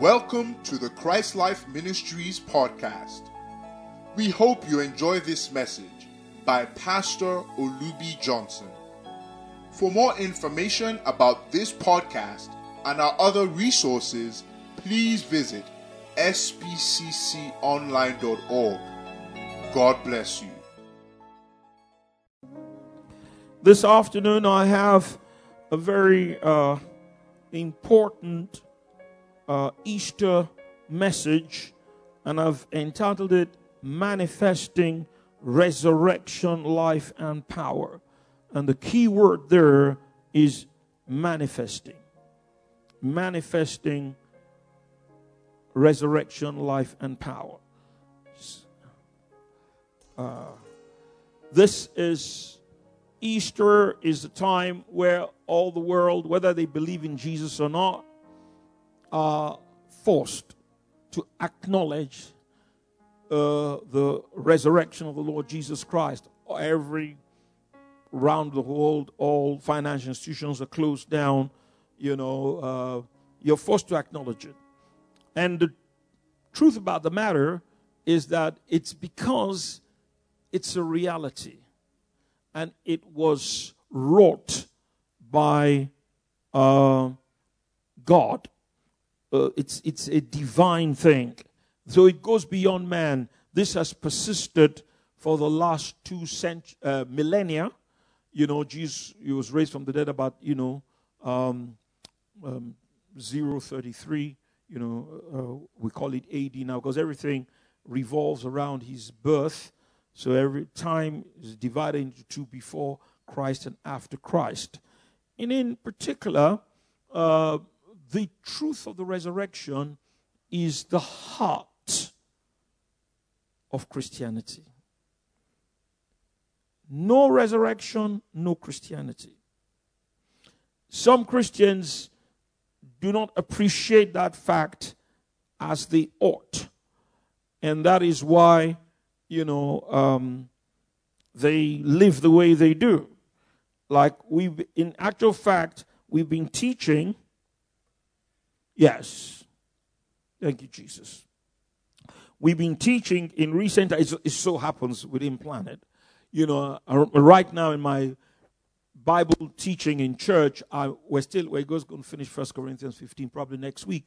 Welcome to the Christ Life Ministries podcast. We hope you enjoy this message by Pastor Olubi Johnson. For more information about this podcast and our other resources, please visit spcconline.org. God bless you. This afternoon, I have a very uh, important uh, Easter message, and I've entitled it Manifesting Resurrection, Life, and Power. And the key word there is manifesting. Manifesting resurrection, life, and power. Uh, this is Easter is the time where all the world, whether they believe in Jesus or not, are forced to acknowledge uh, the resurrection of the Lord Jesus Christ. Every round the world, all financial institutions are closed down. You know, uh, you're forced to acknowledge it. And the truth about the matter is that it's because it's a reality and it was wrought by uh, God uh, it's, it's a divine thing. So it goes beyond man. This has persisted for the last two cent- uh, millennia. You know, Jesus he was raised from the dead about, you know, um, um, 033. You know, uh, we call it AD now because everything revolves around his birth. So every time is divided into two before Christ and after Christ. And in particular, uh, the truth of the resurrection is the heart of Christianity. No resurrection, no Christianity. Some Christians do not appreciate that fact as they ought. And that is why, you know, um, they live the way they do. Like we, in actual fact, we've been teaching Yes. Thank you, Jesus. We've been teaching in recent, it so happens within Planet. You know, uh, right now in my Bible teaching in church, I, we're still, we're going to finish First Corinthians 15 probably next week.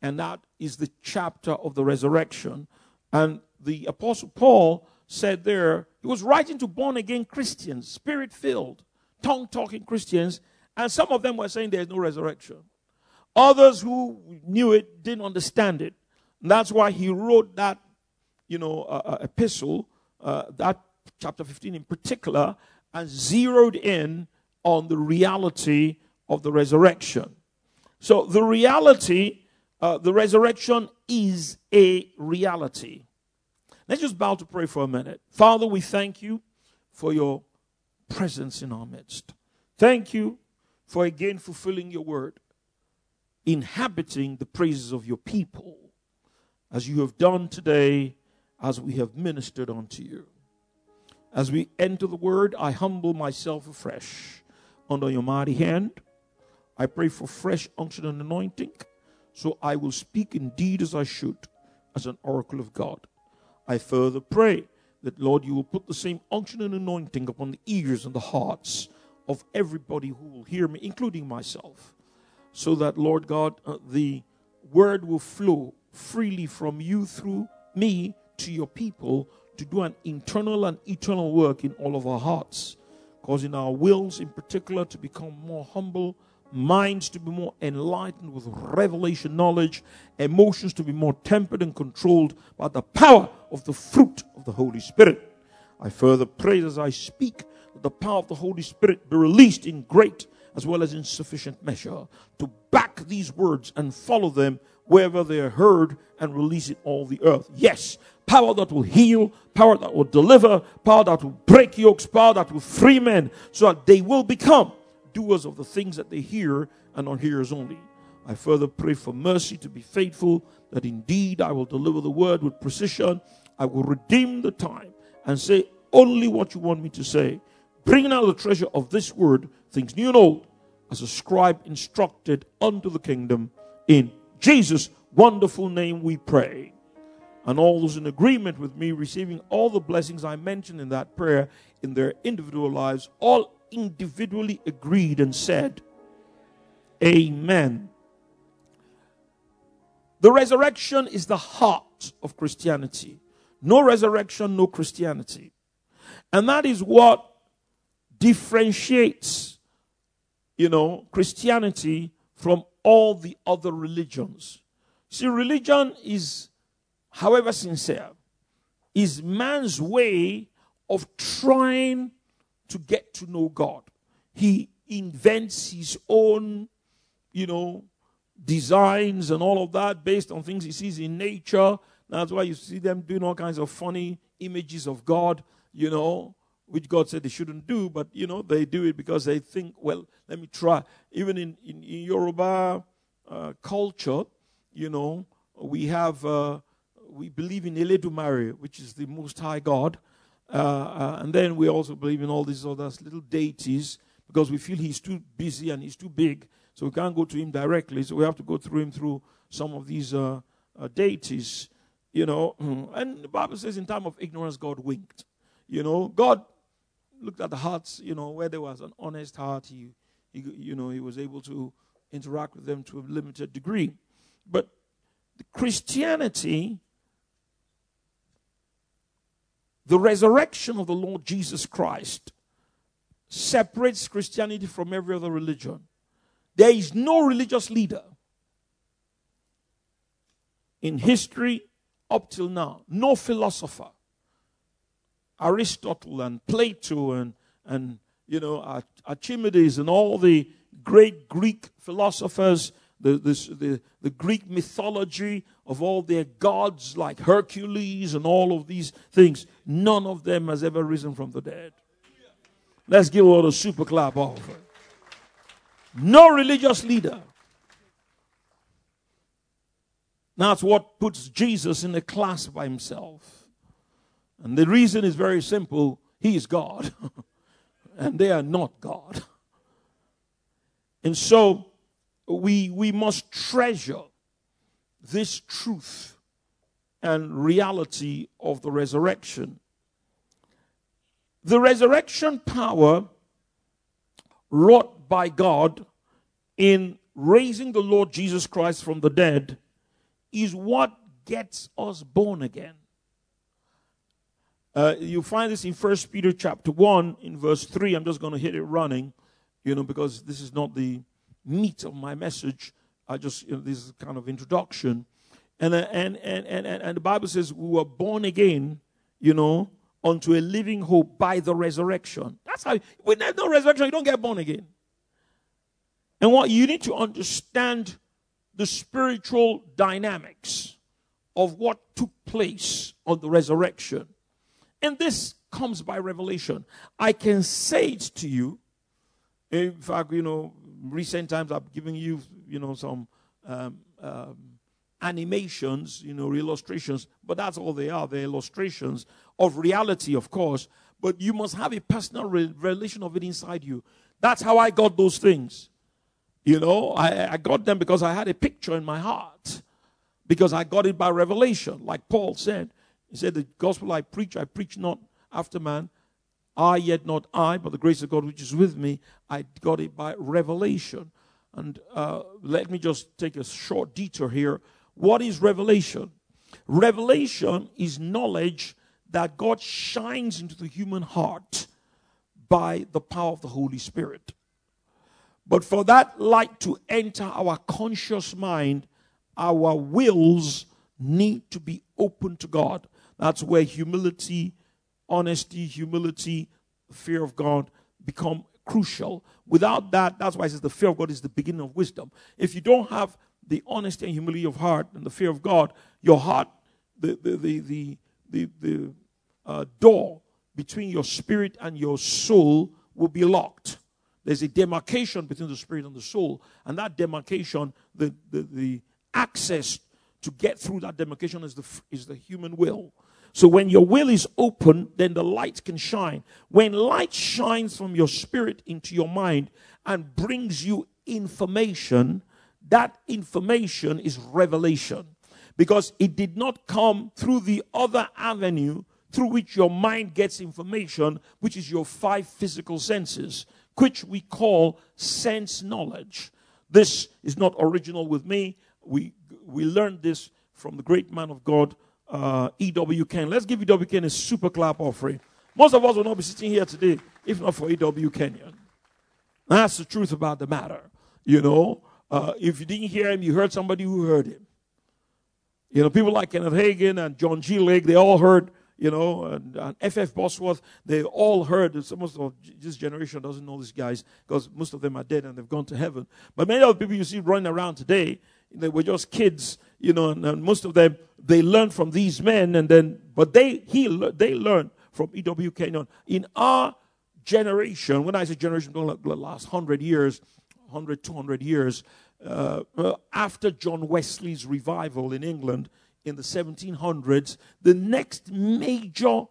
And that is the chapter of the resurrection. And the Apostle Paul said there, he was writing to born again Christians, spirit filled, tongue talking Christians. And some of them were saying there's no resurrection. Others who knew it didn't understand it. And that's why he wrote that, you know, uh, uh, epistle, uh, that chapter 15 in particular, and zeroed in on the reality of the resurrection. So the reality, uh, the resurrection is a reality. Let's just bow to pray for a minute. Father, we thank you for your presence in our midst. Thank you for again fulfilling your word inhabiting the praises of your people, as you have done today, as we have ministered unto you. As we enter the word, I humble myself afresh under your mighty hand. I pray for fresh unction and anointing, so I will speak indeed as I should, as an oracle of God. I further pray that, Lord, you will put the same unction and anointing upon the ears and the hearts of everybody who will hear me, including myself so that, Lord God, uh, the word will flow freely from you through me to your people to do an internal and eternal work in all of our hearts, causing our wills in particular to become more humble, minds to be more enlightened with revelation knowledge, emotions to be more tempered and controlled by the power of the fruit of the Holy Spirit. I further pray as I speak that the power of the Holy Spirit be released in great as well as in sufficient measure to back these words and follow them wherever they are heard and release it all the earth. Yes, power that will heal, power that will deliver, power that will break yokes, power that will free men so that they will become doers of the things that they hear and not hearers only. I further pray for mercy to be faithful, that indeed I will deliver the word with precision. I will redeem the time and say only what you want me to say bringing out the treasure of this word, things new and old, as a scribe instructed unto the kingdom in Jesus' wonderful name we pray. And all those in agreement with me receiving all the blessings I mentioned in that prayer in their individual lives, all individually agreed and said, Amen. The resurrection is the heart of Christianity. No resurrection, no Christianity. And that is what differentiates, you know, Christianity from all the other religions. See, religion is, however sincere, is man's way of trying to get to know God. He invents his own, you know, designs and all of that based on things he sees in nature. That's why you see them doing all kinds of funny images of God, you know, which God said they shouldn't do, but you know, they do it because they think, well, let me try. Even in, in, in Yoruba uh, culture, you know, we have, uh, we believe in Eledumare, which is the most high God. Uh, uh, and then we also believe in all these other little deities because we feel he's too busy and he's too big. So we can't go to him directly. So we have to go through him through some of these uh, uh, deities, you know. And the Bible says, in time of ignorance, God winked. You know, God looked at the hearts, you know, where there was an honest heart, he, he, you know, he was able to interact with them to a limited degree. But Christianity, the resurrection of the Lord Jesus Christ, separates Christianity from every other religion. There is no religious leader in history up till now, no philosopher Aristotle and Plato and, and you know, Archimedes and all the great Greek philosophers, the, the, the Greek mythology of all their gods like Hercules and all of these things, none of them has ever risen from the dead. Let's give all a super clap off. No religious leader. That's what puts Jesus in a class by himself. And the reason is very simple He is God, and they are not God. And so we, we must treasure this truth and reality of the resurrection. The resurrection power wrought by God in raising the Lord Jesus Christ from the dead is what gets us born again. Uh, you find this in First Peter chapter 1 in verse 3. I'm just going to hit it running, you know, because this is not the meat of my message. I just, you know, this is kind of introduction. And, uh, and, and, and, and the Bible says we were born again, you know, unto a living hope by the resurrection. That's how, when there's no resurrection, you don't get born again. And what you need to understand the spiritual dynamics of what took place on the resurrection and this comes by revelation. I can say it to you. In fact, you know, recent times I've given you, you know, some um, um, animations, you know, illustrations, but that's all they are. They're illustrations of reality, of course, but you must have a personal revelation of it inside you. That's how I got those things. You know, I, I got them because I had a picture in my heart, because I got it by revelation, like Paul said. He said, The gospel I preach, I preach not after man. I yet not I, but the grace of God which is with me. I got it by revelation. And uh, let me just take a short detour here. What is revelation? Revelation is knowledge that God shines into the human heart by the power of the Holy Spirit. But for that light to enter our conscious mind, our wills need to be open to God. That's where humility, honesty, humility, fear of God become crucial. Without that, that's why it says the fear of God is the beginning of wisdom. If you don't have the honesty and humility of heart and the fear of God, your heart, the the the the the, the uh, door between your spirit and your soul will be locked. There's a demarcation between the spirit and the soul, and that demarcation, the the, the access to get through that demarcation is the, is the human will. So when your will is open, then the light can shine. When light shines from your spirit into your mind and brings you information, that information is revelation because it did not come through the other avenue through which your mind gets information, which is your five physical senses, which we call sense knowledge. This is not original with me. We, we learned this from the great man of God, uh, E.W. Kenyon. Let's give E.W. Kenyon a super clap offering. Most of us will not be sitting here today if not for E.W. Kenyon. That's the truth about the matter. You know, uh, if you didn't hear him, you heard somebody who heard him. You know, people like Kenneth Hagin and John G. Lake, they all heard, you know, and, and F.F. Bosworth, they all heard. Most of this generation doesn't know these guys because most of them are dead and they've gone to heaven. But many of the people you see running around today, they were just kids, you know, and, and most of them, they learn from these men and then, but they, he, they learned from E.W. Kenyon. In our generation, when I say generation, the last hundred years, 100, 200 years, uh, uh, after John Wesley's revival in England in the 1700s, the next major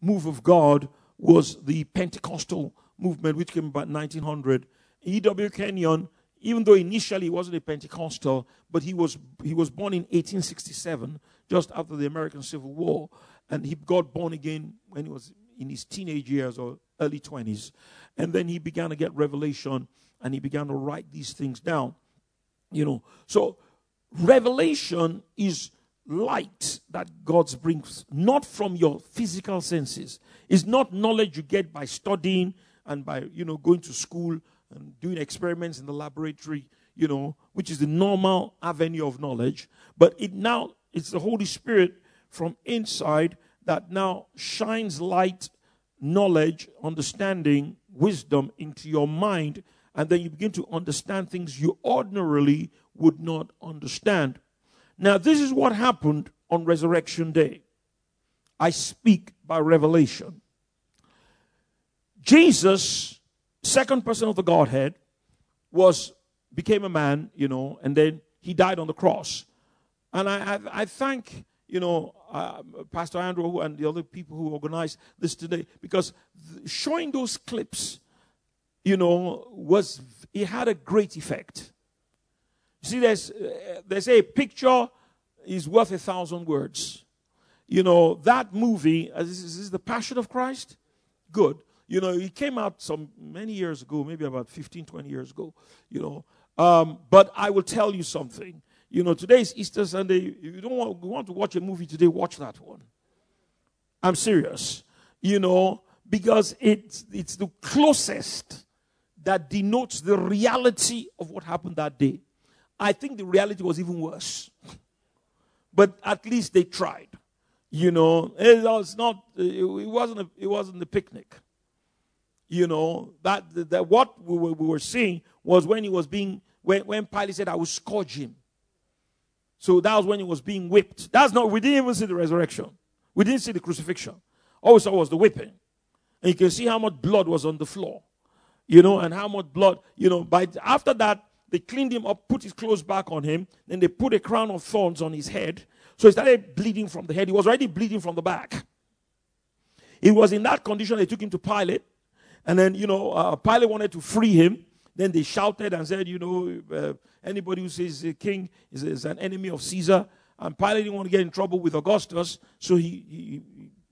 move of God was the Pentecostal movement, which came about 1900. E.W. Kenyon, even though initially he wasn't a Pentecostal, but he was, he was born in 1867, just after the American Civil War, and he got born again when he was in his teenage years or early 20s. And then he began to get revelation and he began to write these things down. You know, so revelation is light that God brings, not from your physical senses. It's not knowledge you get by studying and by, you know, going to school and doing experiments in the laboratory, you know, which is the normal avenue of knowledge. But it now, it's the Holy Spirit from inside that now shines light, knowledge, understanding, wisdom into your mind and then you begin to understand things you ordinarily would not understand. Now, this is what happened on Resurrection Day. I speak by revelation. Jesus, second person of the Godhead, was became a man, you know, and then he died on the cross. And I, I, I thank, you know, uh, Pastor Andrew and the other people who organized this today because th- showing those clips you know, was it had a great effect. You see, there's uh, they say a picture is worth a thousand words. You know, that movie, uh, this, is, this is the Passion of Christ. Good. You know, it came out some many years ago, maybe about 15, 20 years ago, you know. Um, but I will tell you something. You know, today is Easter Sunday. If you don't want, want to watch a movie today, watch that one. I'm serious. You know, because it's, it's the closest that denotes the reality of what happened that day. I think the reality was even worse. But at least they tried. You know, it was not, it wasn't, a, it wasn't a picnic. You know, that, that what we were, we were seeing was when he was being, when, when Pilate said, I will scourge him. So that was when he was being whipped. That's not, we didn't even see the resurrection. We didn't see the crucifixion. All we saw was the whipping. And you can see how much blood was on the floor you know, and how much blood, you know, by after that, they cleaned him up, put his clothes back on him, then they put a crown of thorns on his head. So he started bleeding from the head. He was already bleeding from the back. He was in that condition. They took him to Pilate. And then, you know, uh, Pilate wanted to free him. Then they shouted and said, you know, uh, anybody who says the king is, is, an enemy of Caesar. And Pilate didn't want to get in trouble with Augustus. So he, he,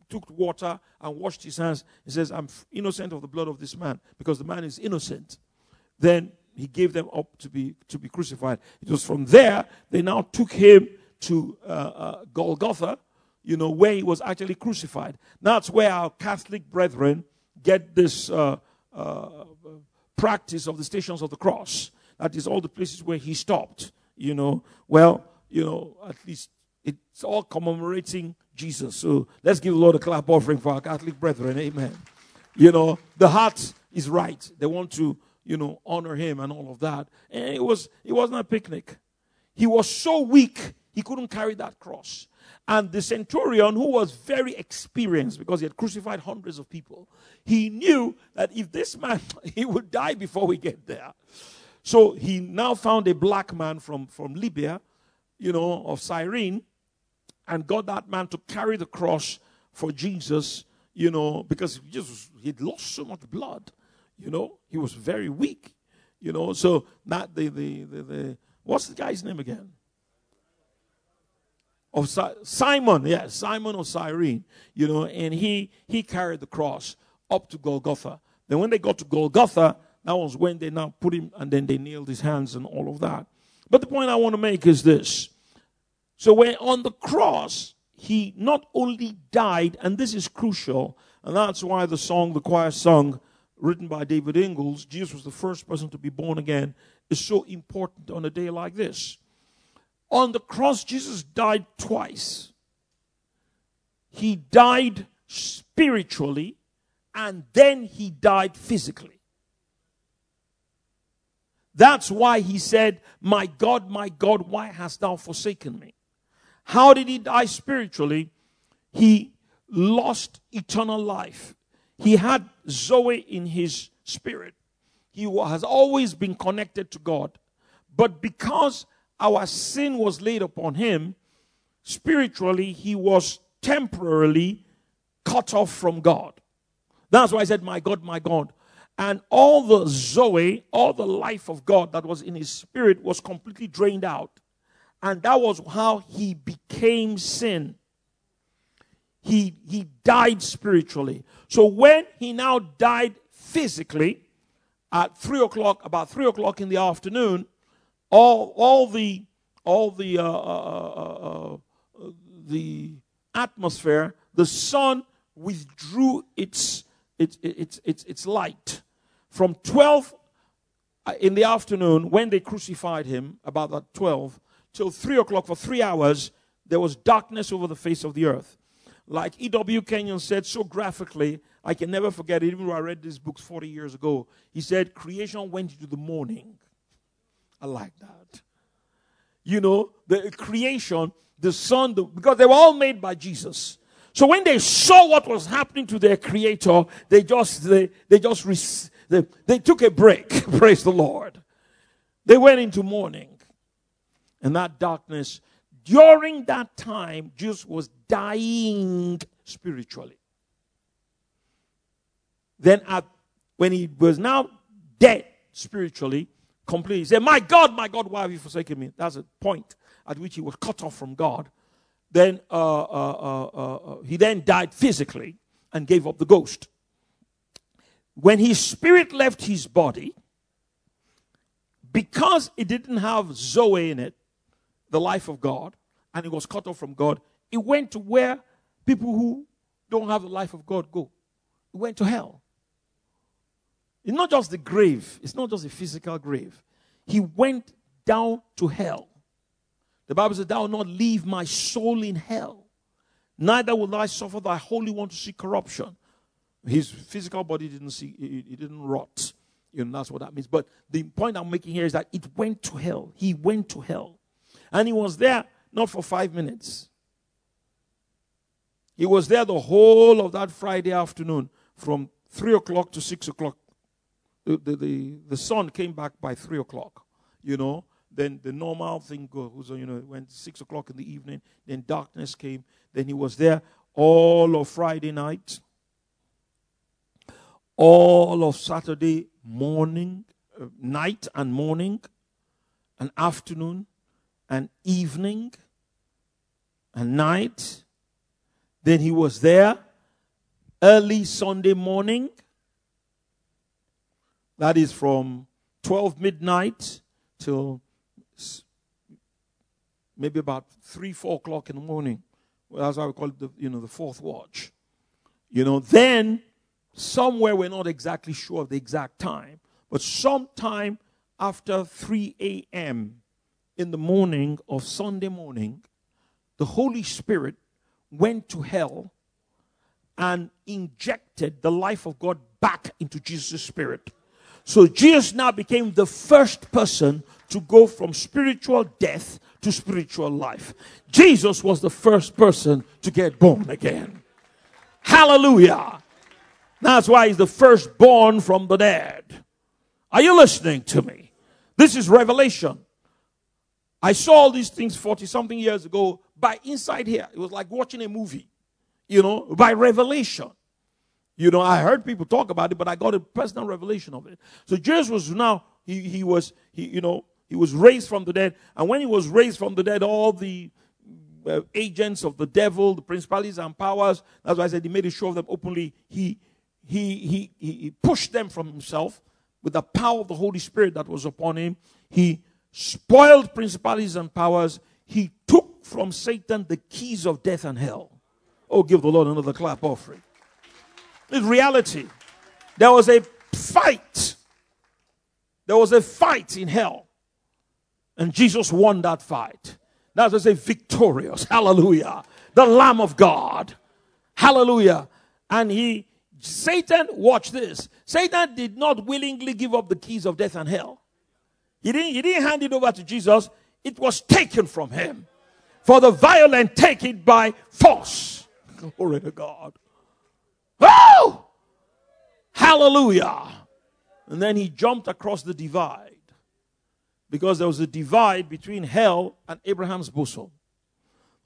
took water and washed his hands. He says, I'm innocent of the blood of this man because the man is innocent. Then he gave them up to be, to be crucified. It was from there they now took him to uh, uh, Golgotha, you know, where he was actually crucified. That's where our Catholic brethren get this uh, uh practice of the stations of the cross. That is all the places where he stopped, you know. Well, you know, at least it's all commemorating Jesus. So let's give the Lord a clap offering for our Catholic brethren. Amen. You know, the heart is right. They want to, you know, honor him and all of that. And it was it wasn't a picnic. He was so weak, he couldn't carry that cross. And the centurion, who was very experienced because he had crucified hundreds of people, he knew that if this man, he would die before we get there. So he now found a black man from, from Libya, you know, of Cyrene, and got that man to carry the cross for Jesus, you know, because Jesus he'd lost so much blood, you know, he was very weak, you know. So that the the the, the What's the guy's name again? Of Simon, yes, Simon of Cyrene, you know, and he he carried the cross up to Golgotha. Then when they got to Golgotha, that was when they now put him and then they nailed his hands and all of that. But the point I want to make is this. So when on the cross, he not only died, and this is crucial, and that's why the song the choir sung, written by David Ingalls, Jesus was the first person to be born again, is so important on a day like this. On the cross, Jesus died twice. He died spiritually, and then he died physically. That's why he said, My God, my God, why hast thou forsaken me? How did he die spiritually? He lost eternal life. He had Zoe in his spirit. He has always been connected to God. But because our sin was laid upon him, spiritually, he was temporarily cut off from God. That's why I said, My God, my God. And all the Zoe, all the life of God that was in his spirit was completely drained out. And that was how he became sin. He, he died spiritually. So when he now died physically at three o'clock, about three o'clock in the afternoon, all, all the all the uh, uh, uh, uh, the atmosphere, the sun withdrew its its its its, its light from 12 uh, in the afternoon when they crucified him about that 12 till 3 o'clock for three hours there was darkness over the face of the earth like E.W. Kenyon said so graphically, I can never forget it, even though I read these books 40 years ago. He said, Creation went into the mourning. I like that. You know, the creation, the sun, the, because they were all made by Jesus. So when they saw what was happening to their creator, they just, they, they just, they, they took a break. Praise the Lord. They went into mourning. And that darkness during that time, Jesus was dying spiritually. Then, at, when he was now dead spiritually, completely, he said, My God, my God, why have you forsaken me? That's a point at which he was cut off from God. Then uh, uh, uh, uh he then died physically and gave up the ghost. When his spirit left his body, because it didn't have Zoe in it, the life of God and he was cut off from God, he went to where people who don't have the life of God go. He went to hell. It's not just the grave, it's not just a physical grave. He went down to hell. The Bible says, Thou will not leave my soul in hell, neither will I suffer thy Holy One to see corruption. His physical body didn't see, it, didn't rot. You know, that's what that means. But the point I'm making here is that it went to hell. He went to hell. And he was there not for five minutes. He was there the whole of that Friday afternoon from 3 o'clock to 6 o'clock. The, the, the, the sun came back by 3 o'clock, you know. Then the normal thing goes, you know, went 6 o'clock in the evening. Then darkness came. Then he was there all of Friday night, all of Saturday morning, uh, night and morning, and afternoon and evening and night. Then he was there early Sunday morning. That is from 12 midnight till maybe about 3, 4 o'clock in the morning. Well, that's why we call it the, you know, the fourth watch. You know, then somewhere we're not exactly sure of the exact time, but sometime after 3 a.m., in the morning of Sunday morning, the Holy Spirit went to hell and injected the life of God back into Jesus' spirit. So Jesus now became the first person to go from spiritual death to spiritual life. Jesus was the first person to get born again. Hallelujah. That's why he's the firstborn from the dead. Are you listening to me? This is revelation. I saw all these things 40 something years ago by inside here. It was like watching a movie, you know, by revelation. You know, I heard people talk about it, but I got a personal revelation of it. So Jesus was now, he, he was, he, you know, He was raised from the dead. And when he was raised from the dead, all the uh, agents of the devil, the principalities and powers, that's why I said he made a show of them openly. He, he, he, he pushed them from himself with the power of the Holy Spirit that was upon him. He spoiled principalities and powers. He took from Satan the keys of death and hell. Oh, give the Lord another clap offering. It's reality. There was a fight. There was a fight in hell. And Jesus won that fight. That's to say, victorious. Hallelujah. The Lamb of God. Hallelujah. And he, Satan, watch this. Satan did not willingly give up the keys of death and hell. He didn't, he didn't hand it over to Jesus. It was taken from him. For the violent take it by force. Glory to God. Oh! Hallelujah. And then he jumped across the divide because there was a divide between hell and Abraham's bosom.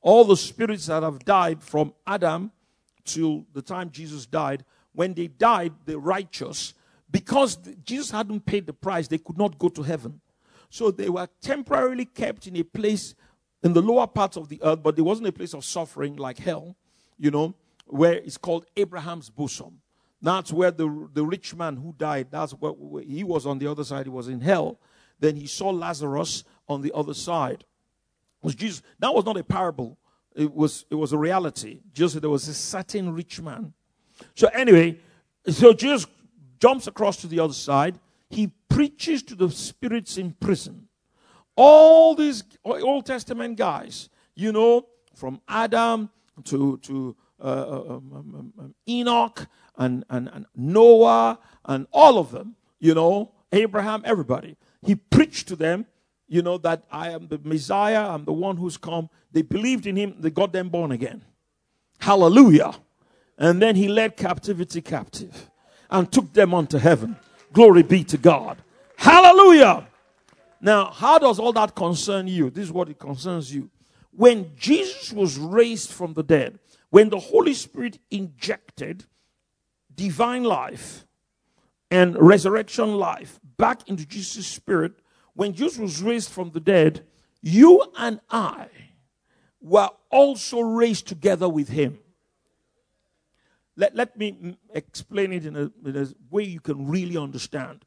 All the spirits that have died from Adam till the time Jesus died, when they died, the righteous, because Jesus hadn't paid the price, they could not go to heaven. So they were temporarily kept in a place in the lower parts of the earth, but it wasn't a place of suffering like hell, you know, where it's called Abraham's bosom. That's where the, the rich man who died, that's where he was on the other side, he was in hell. Then he saw Lazarus on the other side. Was Jesus, that was not a parable, it was, it was a reality. Just there was a certain rich man. So, anyway, so Jesus jumps across to the other side. He preaches to the spirits in prison. All these Old Testament guys, you know, from Adam to, to um, um, um, Enoch and, and, and Noah and all of them, you know, Abraham, everybody. He preached to them, you know, that I am the Messiah, I'm the one who's come. They believed in him, they got them born again. Hallelujah. And then he led captivity captive and took them unto heaven. Glory be to God. Hallelujah. Now, how does all that concern you? This is what it concerns you. When Jesus was raised from the dead, when the Holy Spirit injected divine life and resurrection life back into Jesus' spirit, when Jesus was raised from the dead, you and I were also raised together with him. Let, let me explain it in a, in a way you can really understand.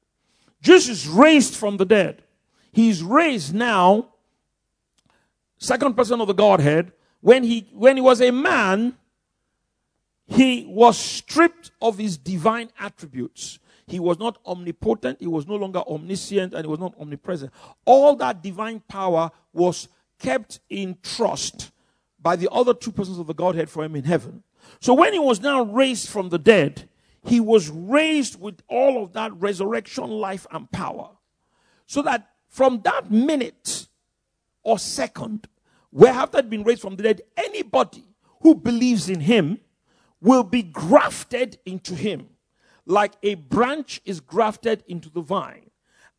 Jesus raised from the dead. He's raised now, second person of the Godhead. When he, when he was a man, he was stripped of his divine attributes. He was not omnipotent, he was no longer omniscient, and he was not omnipresent. All that divine power was kept in trust by the other two persons of the Godhead for him in heaven. So when he was now raised from the dead, he was raised with all of that resurrection life and power. So that from that minute or second, where after been raised from the dead, anybody who believes in him will be grafted into him like a branch is grafted into the vine.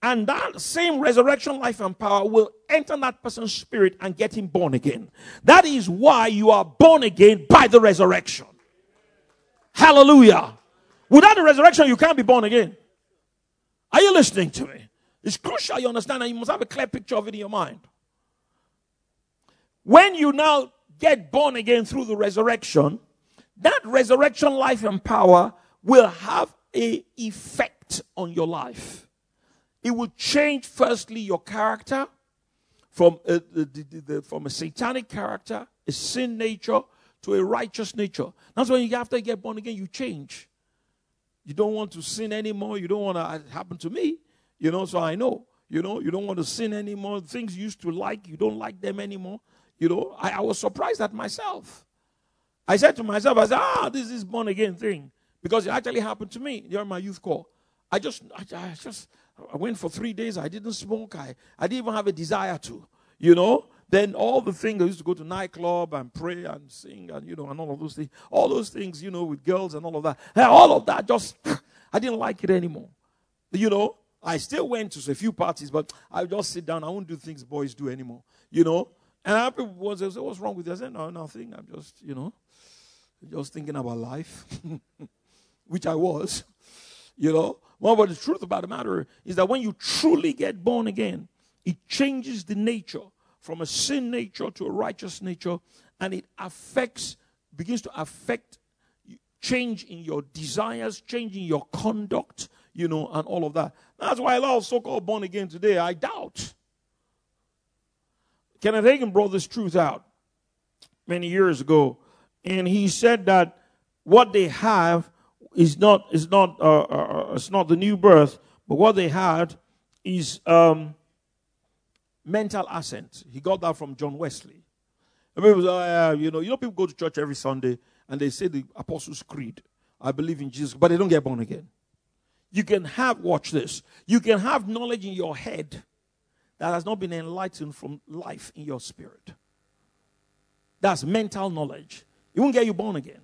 And that same resurrection life and power will enter that person's spirit and get him born again. That is why you are born again by the resurrection. Hallelujah. Without the resurrection, you can't be born again. Are you listening to me? It's crucial you understand and you must have a clear picture of it in your mind. When you now get born again through the resurrection, that resurrection life and power will have a effect on your life. It will change firstly your character from a, the, the, the, from a satanic character, a sin nature, to a righteous nature. That's when you after you get born again, you change. You don't want to sin anymore. You don't want to. happen to me, you know. So I know, you know, you don't want to sin anymore. Things you used to like, you don't like them anymore. You know, I, I was surprised at myself. I said to myself, I said, ah, this is born again thing because it actually happened to me during my youth call. I just, I, I, just, I went for three days. I didn't smoke. I, I didn't even have a desire to, you know. Then all the things I used to go to nightclub and pray and sing and you know and all of those things, all those things, you know, with girls and all of that. All of that just, I didn't like it anymore. You know, I still went to a few parties, but I just sit down. I won't do things boys do anymore. You know, and I was, what's wrong with this? I said, no, nothing. I'm just, you know, just thinking about life. which I was, you know. Well, but the truth about the matter is that when you truly get born again, it changes the nature from a sin nature to a righteous nature, and it affects, begins to affect change in your desires, change in your conduct, you know, and all of that. That's why a lot of so called born again today, I doubt. Kenneth Hagin brought this truth out many years ago, and he said that what they have is not is not uh, uh, uh, it's not the new birth, but what they had is um, mental assent. He got that from John Wesley. People, uh, you know, you know, people go to church every Sunday and they say the Apostles' Creed. I believe in Jesus, but they don't get born again. You can have, watch this, you can have knowledge in your head that has not been enlightened from life in your spirit. That's mental knowledge. It won't get you born again.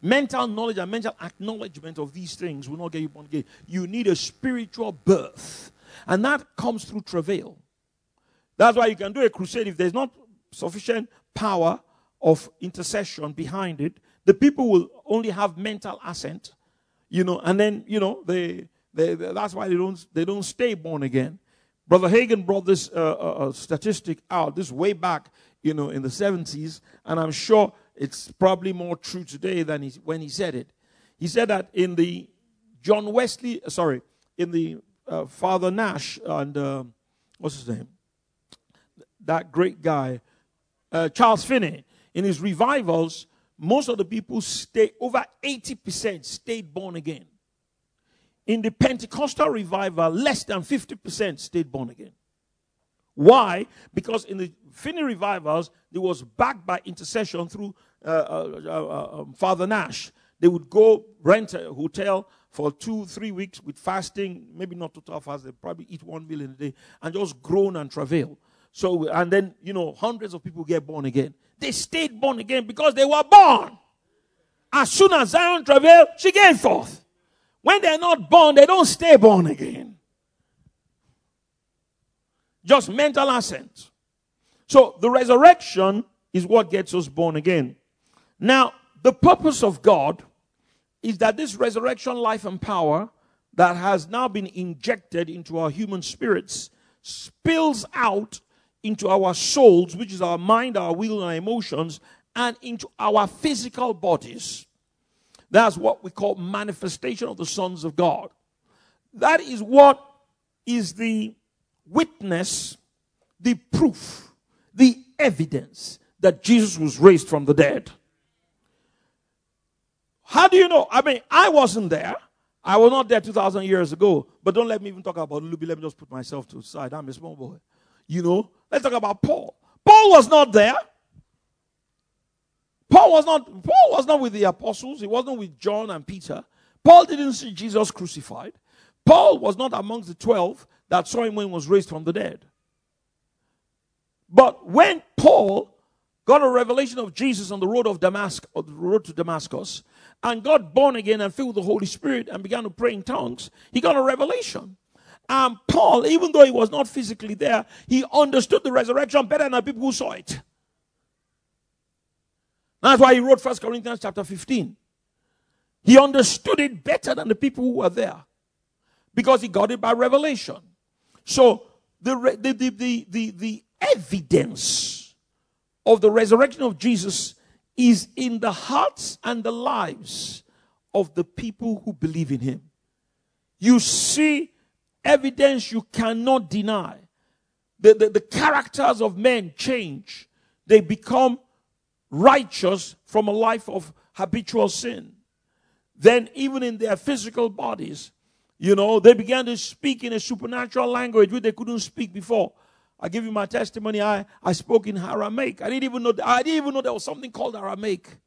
Mental knowledge and mental acknowledgement of these things will not get you born again. You need a spiritual birth. And that comes through travail. That's why you can do a crusade if there's not sufficient power of intercession behind it. The people will only have mental assent, you know, and then you know they, they, they that's why they don't they don't stay born again. Brother Hagin brought this uh, uh, uh statistic out this way back, you know, in the 70s, and I'm sure it's probably more true today than he, when he said it. He said that in the John Wesley, sorry, in the uh, Father Nash and uh, what's his name? that great guy, uh, Charles Finney, in his revivals, most of the people stay over 80% stayed born again. In the Pentecostal revival, less than 50% stayed born again. Why? Because in the Finney revivals, it was backed by intercession through uh, uh, uh, um, Father Nash. They would go rent a hotel for two, three weeks with fasting, maybe not total fast, they probably eat one meal in a day, and just groan and travail. So, and then, you know, hundreds of people get born again. They stayed born again because they were born. As soon as Zion travailed, she came forth. When they're not born, they don't stay born again. Just mental assent. So the resurrection is what gets us born again. Now, the purpose of God is that this resurrection life and power that has now been injected into our human spirits spills out into our souls, which is our mind, our will, and our emotions, and into our physical bodies. That's what we call manifestation of the sons of God. That is what is the witness, the proof, the evidence that Jesus was raised from the dead. How do you know? I mean, I wasn't there. I was not there 2,000 years ago. But don't let me even talk about Luby. Let me just put myself to the side. I'm a small boy. You know, let's talk about Paul. Paul was not there. Paul was not Paul was not with the apostles. He wasn't with John and Peter. Paul didn't see Jesus crucified. Paul was not amongst the 12 that saw him when he was raised from the dead. But when Paul got a revelation of Jesus on the road of Damascus, the road to Damascus, and got born again and filled with the Holy Spirit and began to pray in tongues, he got a revelation. And Paul, even though he was not physically there, he understood the resurrection better than the people who saw it. That's why he wrote First Corinthians chapter 15. He understood it better than the people who were there because he got it by revelation. So the, the, the, the, the, the evidence of the resurrection of Jesus is in the hearts and the lives of the people who believe in him. You see evidence you cannot deny. The, the, the, characters of men change. They become righteous from a life of habitual sin. Then, even in their physical bodies, you know, they began to speak in a supernatural language which they couldn't speak before. I give you my testimony. I, I spoke in Aramaic. I didn't even know I didn't even know there was something called Aramaic.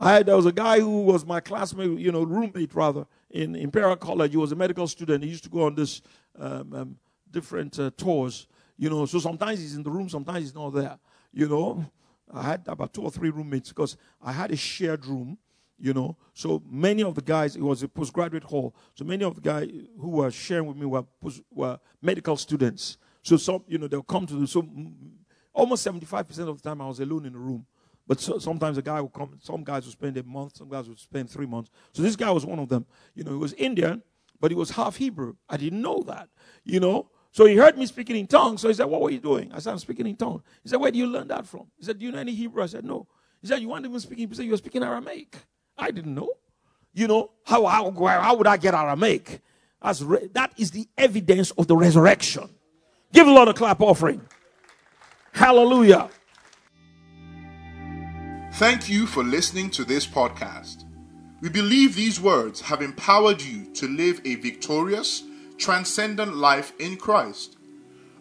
I there was a guy who was my classmate, you know, roommate rather, in Imperial College. He was a medical student. He used to go on this um, um, different uh, tours, you know. So sometimes he's in the room, sometimes he's not there, you know. I had about two or three roommates because I had a shared room, you know. So many of the guys, it was a postgraduate hall. So many of the guys who were sharing with me were, post, were medical students. So some, you know, they'll come to the, so almost 75% of the time I was alone in the room. But so, sometimes a guy will come, some guys will spend a month, some guys will spend three months. So this guy was one of them. You know, he was Indian, but he was half Hebrew. I didn't know that, you know. So he heard me speaking in tongues. So he said, What were you doing? I said, I'm speaking in tongues. He said, Where do you learn that from? He said, Do you know any Hebrew? I said, No. He said, You weren't even speaking. He said, You were speaking Aramaic. I didn't know. You know, how, how, how would I get Aramaic? As re- that is the evidence of the resurrection. Give the Lord a clap offering. Hallelujah. Thank you for listening to this podcast. We believe these words have empowered you to live a victorious, transcendent life in Christ.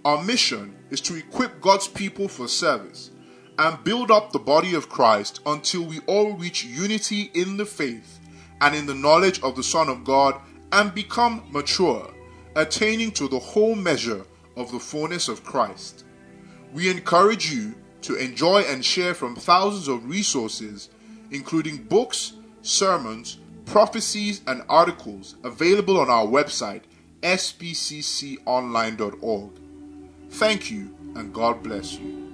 Our mission is to equip God's people for service and build up the body of Christ until we all reach unity in the faith and in the knowledge of the Son of God and become mature, attaining to the whole measure of the fullness of Christ. We encourage you to enjoy and share from thousands of resources, including books, sermons, prophecies, and articles available on our website, spcconline.org. Thank you, and God bless you.